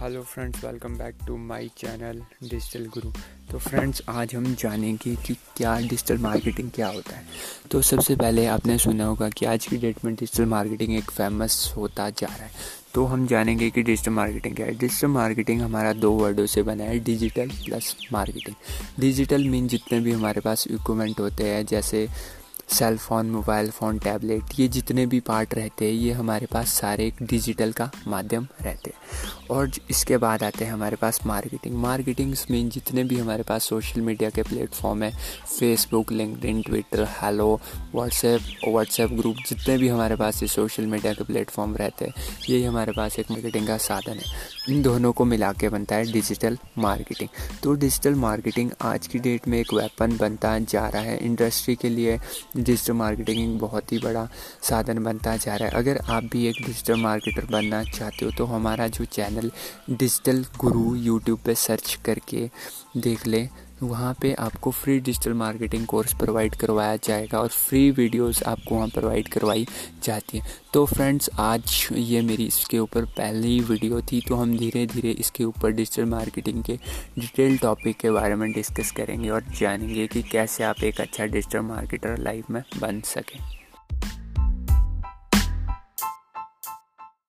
Hello friends welcome back to my channel digital Guru तो friends आज हम जानेंगे कि क्या डिजिटल मार्केटिंग क्या होता है। तो सबसे पहले आपने सुना होगा कि आज की डेट में डिजिटल मार्केटिंग एक फ़ेमस होता जा रहा है। तो हम जानेंगे कि डिजिटल मार्केटिंग क्या है। डिजिटल मार्केटिंग हमारा दो वर्डों से बना है digital plus marketing digital mean जितने भी हमारे पास इक्विपमेंट होते हैं, जैसे cell phone mobile phone tablet ये जितने भी पार्ट रहते हैं, ये हमारे पास सारे एक डिजिटल का माध्यम रहते हैं। और इसके बाद आते हैं हमारे पास मार्केटिंग मार्केटिंग मीन जितने भी हमारे पास सोशल मीडिया के प्लेटफॉर्म है Facebook LinkedIn Twitter hello WhatsApp WhatsApp group जितने भी हमारे पास ये सोशल मीडिया के प्लेटफॉर्म रहते हैं, यही हमारे पास एक मार्केटिंग का साधन है। इन दोनों को मिला के बनता है डिजिटल मार्केटिंग तो डिजिटल मार्केटिंग आज की डेट में एक वेपन बनता जा रहा है इंडस्ट्री के लिए डिजिटल मार्केटिंग बहुत ही बड़ा साधन बनता जा रहा है। अगर आप भी एक डिजिटल मार्केटर बनना चाहते हो तो हमारा जो चैनल डिजिटल गुरु यूट्यूब पे सर्च करके देख लें। वहाँ पे आपको free digital marketing course provide करवाया जाएगा और फ्री वीडियोस आपको वहाँ प्रोवाइड करवाई जाती हैं। तो फ्रेंड्स आज ये मेरी इसके ऊपर पहली वीडियो थी तो हम धीरे धीरे इसके ऊपर डिजिटल मार्केटिंग के डिटेल टॉपिक के बारे में डिस्कस करेंगे और जानेंगे कि कैसे आप एक अच्छा डिजिटल मार्केटर लाइफ में बन सकें।